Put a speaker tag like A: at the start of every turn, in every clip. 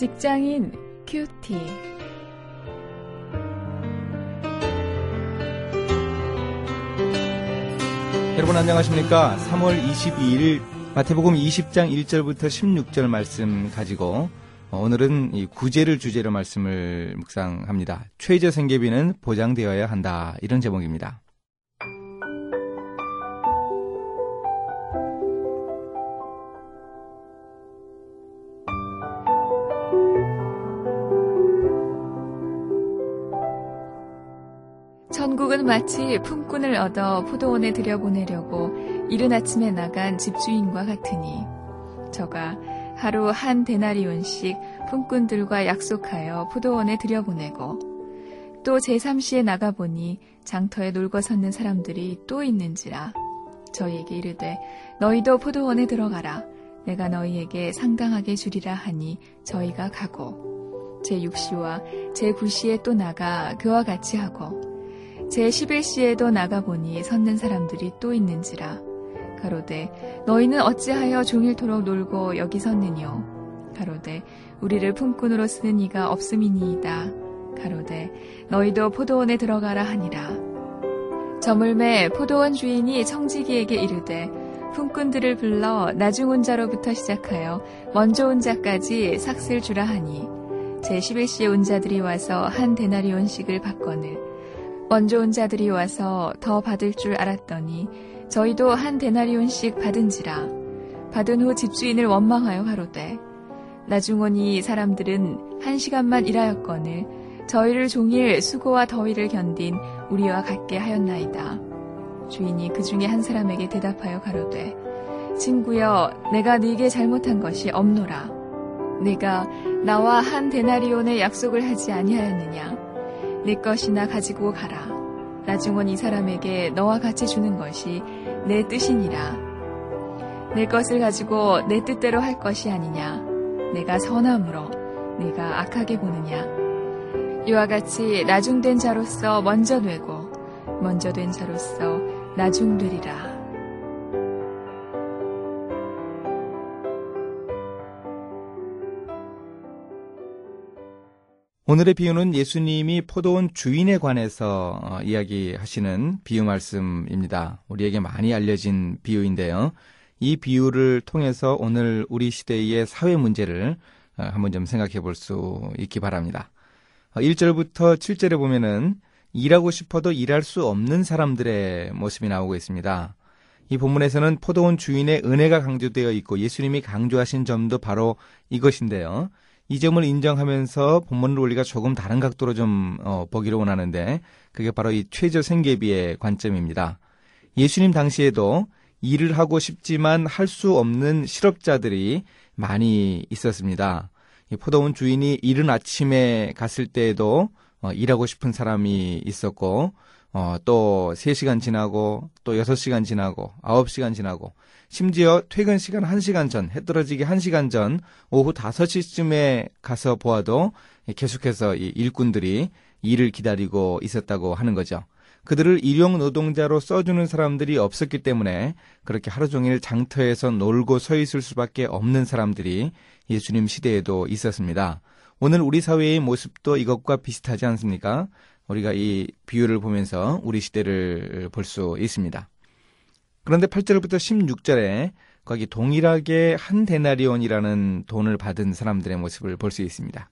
A: 직장인 큐티.
B: 여러분 안녕하십니까? 3월 22일 마태복음 20장 1절부터 16절 말씀 가지고 오늘은 이 구제를 주제로 말씀을 묵상합니다. 최저 생계비는 보장되어야 한다. 이런 제목입니다.
A: 천국은 마치 품꾼을 얻어 포도원에 들여보내려고 이른 아침에 나간 집주인과 같으니 저가 하루 한 데나리온씩 품꾼들과 약속하여 포도원에 들여보내고 또 제3시에 나가보니 장터에 놀고 섰는 사람들이 또 있는지라 저희에게 이르되 너희도 포도원에 들어가라. 내가 너희에게 상당하게 주리라 하니 저희가 가고. 제6시와 제9시에 또 나가 그와 같이 하고 제11시에도 나가보니 섰는 사람들이 또 있는지라. 가로되 너희는 어찌하여 종일토록 놀고 여기 섰느뇨. 가로되 우리를 품꾼으로 쓰는 이가 없음이니이다. 가로되 너희도 포도원에 들어가라 하니라. 저물매 포도원 주인이 청지기에게 이르되 품꾼들을 불러 나중 온 자로부터 시작하여 먼저 온 자까지 삭슬 주라 하니 제11시에 온 자들이 와서 한 데나리온씩을 받거늘 온 자들이 와서 더 받을 줄 알았더니 저희도 한 데나리온씩 받은지라 받은 후 집주인을 원망하여 가로되 나중 오니 사람들은 한 시간만 일하였거늘 저희를 종일 수고와 더위를 견딘 우리와 같게 하였나이다. 주인이 그 중에 한 사람에게 대답하여 가로되 친구여 내가 네게 잘못한 것이 없노라. 네가 나와 한 데나리온의 약속을 하지 아니하였느냐? 내 것이나 가지고 가라. 나중은 이 사람에게 너와 같이 주는 것이 내 뜻이니라. 내 것을 가지고 내 뜻대로 할 것이 아니냐. 내가 선함으로 내가 악하게 보느냐. 이와 같이 나중된 자로서 먼저 되고 먼저 된 자로서 나중되리라.
B: 오늘의 비유는 예수님이 포도원 주인에 관해서 어, 이야기하시는 비유 말씀입니다. 우리에게 많이 알려진 비유인데요. 이 비유를 통해서 오늘 우리 시대의 사회 문제를 어, 한번 좀 생각해 볼 수 있기 바랍니다. 1절부터 어, 7절에 보면은 일하고 싶어도 일할 수 없는 사람들의 모습이 나오고 있습니다. 이 본문에서는 포도원 주인의 은혜가 강조되어 있고 예수님이 강조하신 점도 바로 이것인데요. 이 점을 인정하면서 본문 논리가 조금 다른 각도로 좀 어, 보기를 원하는데 그게 바로 이 최저 생계비의 관점입니다. 예수님 당시에도 일을 하고 싶지만 할 수 없는 실업자들이 많이 있었습니다. 이 포도원 주인이 이른 아침에 갔을 때에도 어, 일하고 싶은 사람이 있었고 어, 또 3시간 지나고 또 6시간 지나고 9시간 지나고 심지어 퇴근 시간 1시간 전, 해 떨어지기 1시간 전 오후 5시쯤에 가서 보아도 계속해서 이 일꾼들이 일을 기다리고 있었다고 하는 거죠. 그들을 일용 노동자로 써주는 사람들이 없었기 때문에 그렇게 하루 종일 장터에서 놀고 서 있을 수밖에 없는 사람들이 예수님 시대에도 있었습니다. 오늘 우리 사회의 모습도 이것과 비슷하지 않습니까? 우리가 이 비유를 보면서 우리 시대를 볼 수 있습니다. 그런데 8절부터 16절에 거기 동일하게 한 데나리온이라는 돈을 받은 사람들의 모습을 볼 수 있습니다.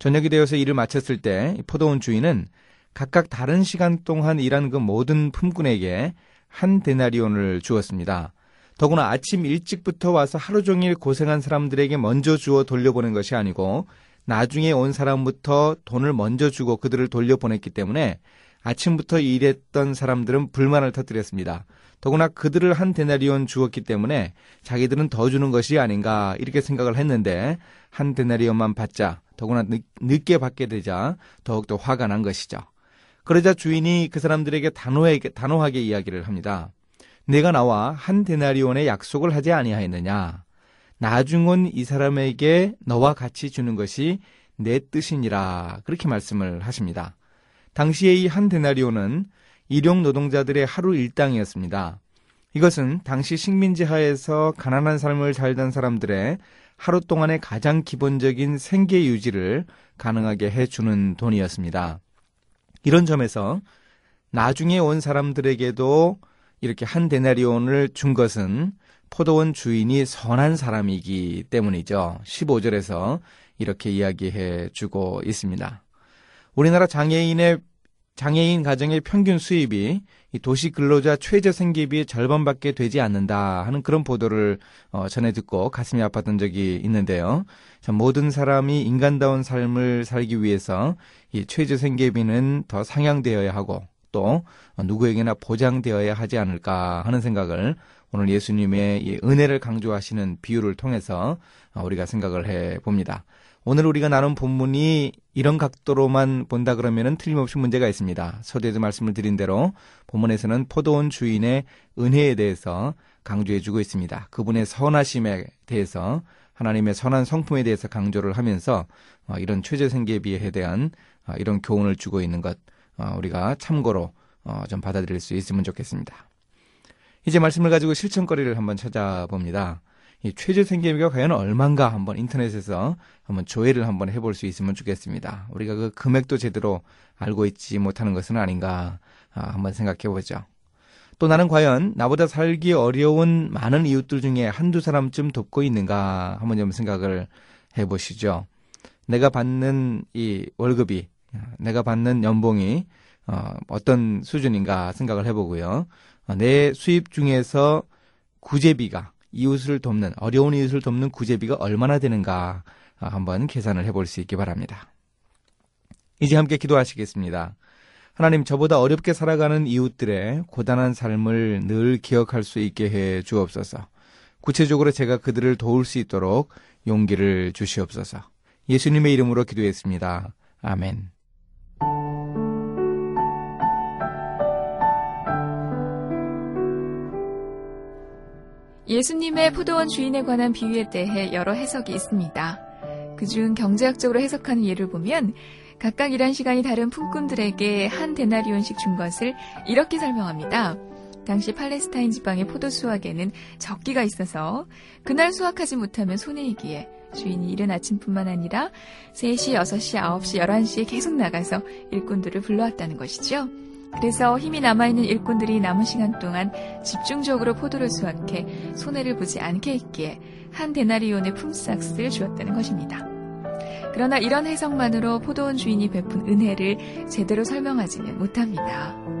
B: 저녁이 되어서 일을 마쳤을 때 포도원 주인은 각각 다른 시간 동안 일한 그 모든 품꾼에게 한 데나리온을 주었습니다. 더구나 아침 일찍부터 와서 하루 종일 고생한 사람들에게 먼저 주어 돌려보낸 것이 아니고 나중에 온 사람부터 돈을 먼저 주고 그들을 돌려보냈기 때문에 아침부터 일했던 사람들은 불만을 터뜨렸습니다. 더구나 그들을 한 데나리온 주었기 때문에 자기들은 더 주는 것이 아닌가 이렇게 생각을 했는데 한 데나리온만 받자 더구나 늦게 받게 되자 더욱더 화가 난 것이죠. 그러자 주인이 그 사람들에게 단호하게, 단호하게 이야기를 합니다. 내가 나와 한 데나리온의 약속을 하지 아니하였느냐? 나중은 이 사람에게 너와 같이 주는 것이 내 뜻이니라. 그렇게 말씀을 하십니다. 당시에 이 한 데나리오는 일용 노동자들의 하루 일당이었습니다. 이것은 당시 식민지 하에서 가난한 삶을 살던 사람들의 하루 동안의 가장 기본적인 생계 유지를 가능하게 해주는 돈이었습니다. 이런 점에서 나중에 온 사람들에게도 이렇게 한 데나리온을 준 것은 포도원 주인이 선한 사람이기 때문이죠. 15절에서 이렇게 이야기해 주고 있습니다. 우리나라 장애인의 장애인 가정의 평균 수입이 도시 근로자 최저 생계비의 절반밖에 되지 않는다 하는 그런 보도를 어, 전해 듣고 가슴이 아팠던 적이 있는데요. 참 모든 사람이 인간다운 삶을 살기 위해서 이 최저 생계비는 더 상향되어야 하고 또 누구에게나 보장되어야 하지 않을까 하는 생각을 오늘 예수님의 이 은혜를 강조하시는 비유를 통해서 어, 우리가 생각을 해 봅니다. 오늘 우리가 나눈 본문이 이런 각도로만 본다 그러면 틀림없이 문제가 있습니다. 서두에도 말씀을 드린 대로 본문에서는 포도원 주인의 은혜에 대해서 강조해 주고 있습니다. 그분의 선하심에 대해서 하나님의 선한 성품에 대해서 강조를 하면서 어, 이런 최저생계비에 대한 어, 이런 교훈을 주고 있는 것 우리가 참고로 좀 받아들일 수 있으면 좋겠습니다. 이제 말씀을 가지고 실천거리를 한번 찾아봅니다. 이 최저 생계비가 과연 얼마인가 한번 인터넷에서 한번 조회를 한번 해볼 수 있으면 좋겠습니다. 우리가 그 금액도 제대로 알고 있지 못하는 것은 아닌가 아, 한번 생각해 보죠. 또 나는 과연 나보다 살기 어려운 많은 이웃들 중에 한두 사람쯤 돕고 있는가 한번 좀 생각을 해 보시죠. 내가 받는 이 월급이 내가 받는 연봉이 어, 어떤 수준인가 생각을 해보고요. 어, 내 수입 중에서 구제비가 이웃을 돕는 어려운 이웃을 돕는 구제비가 얼마나 되는가 어, 한번 계산을 해볼 수 있기 바랍니다. 이제 함께 기도하시겠습니다. 하나님 저보다 어렵게 살아가는 이웃들의 고단한 삶을 늘 기억할 수 있게 해 주옵소서. 구체적으로 제가 그들을 도울 수 있도록 용기를 주시옵소서. 예수님의 이름으로 기도했습니다. 아멘.
A: 예수님의 포도원 주인에 관한 비유에 대해 여러 해석이 있습니다. 그중 경제학적으로 해석하는 예를 보면 각각 일한 시간이 다른 품꾼들에게 한 데나리온씩 준 것을 이렇게 설명합니다. 당시 팔레스타인 지방의 포도 수확에는 적기가 있어서 그날 수확하지 못하면 손해이기에 주인이 이른 아침뿐만 아니라 3시, 6시, 9시, 11시에 계속 나가서 일꾼들을 불러왔다는 것이죠. 그래서 힘이 남아있는 일꾼들이 남은 시간 동안 집중적으로 포도를 수확해 손해를 보지 않게 했기에 한 데나리온의 품삯을 주었다는 것입니다. 그러나 이런 해석만으로 포도원 주인이 베푼 은혜를 제대로 설명하지는 못합니다.